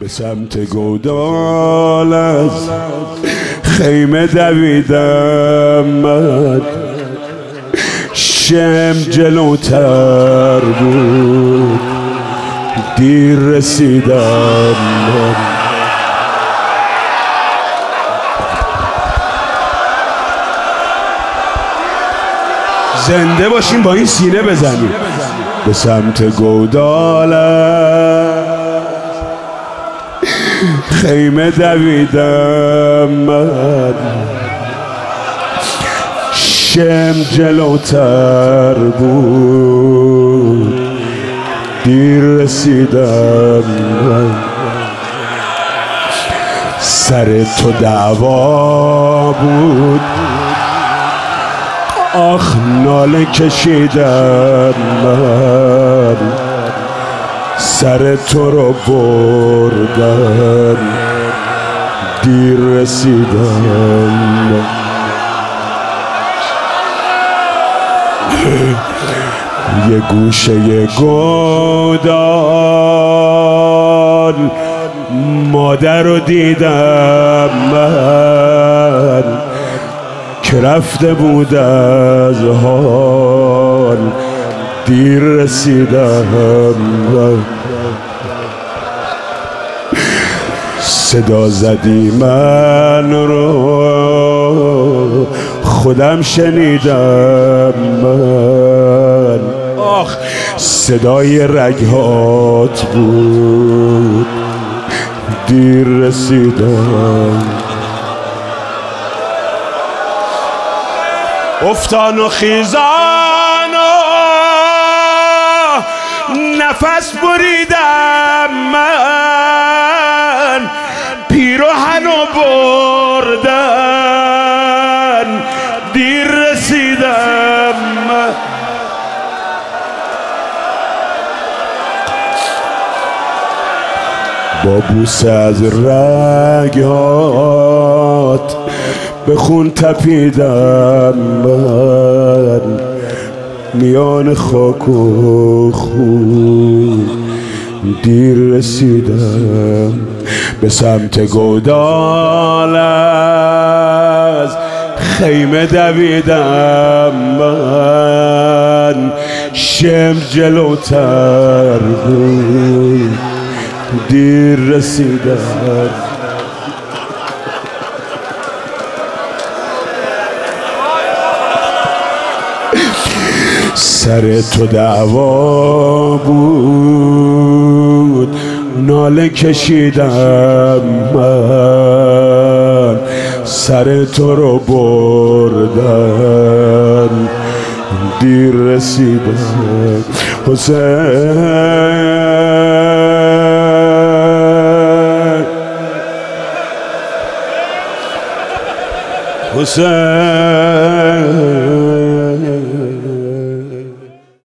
به سمت گودال از خیمه دویدم. من شم جلوتر بود دیر رسیدم. من زنده باشیم با این سینه بزنیم. به سمت گودال خیمه دویدم من. شم جلوتر بود. دیر رسیدم من. سر تو دعوا بود. آخ ناله کشیدم من. سر تو رو بردن دیر رسیدم. یه گوشه گودال مادر رو دیدم من که رفته بود از حال. دیر رسیدم. صدا زدی من رو. خودم شنیدم من. آخ صدای رگهات بود. دیر رسیدم. افتان و خیزان و نفس بریدم من. پیروهن و بردن دیر رسیدم. با بوسه از رگات به خون تپیدم. من میان خاک و خون دیر رسیدم به سمت گودال از خیمه دویدم من. شم جلوتر بود. دیر رسیدم. سر تو دعوا بود. ناله کشیدم من. سر تو رو بردن دیر رسیدم. حسین. حسین.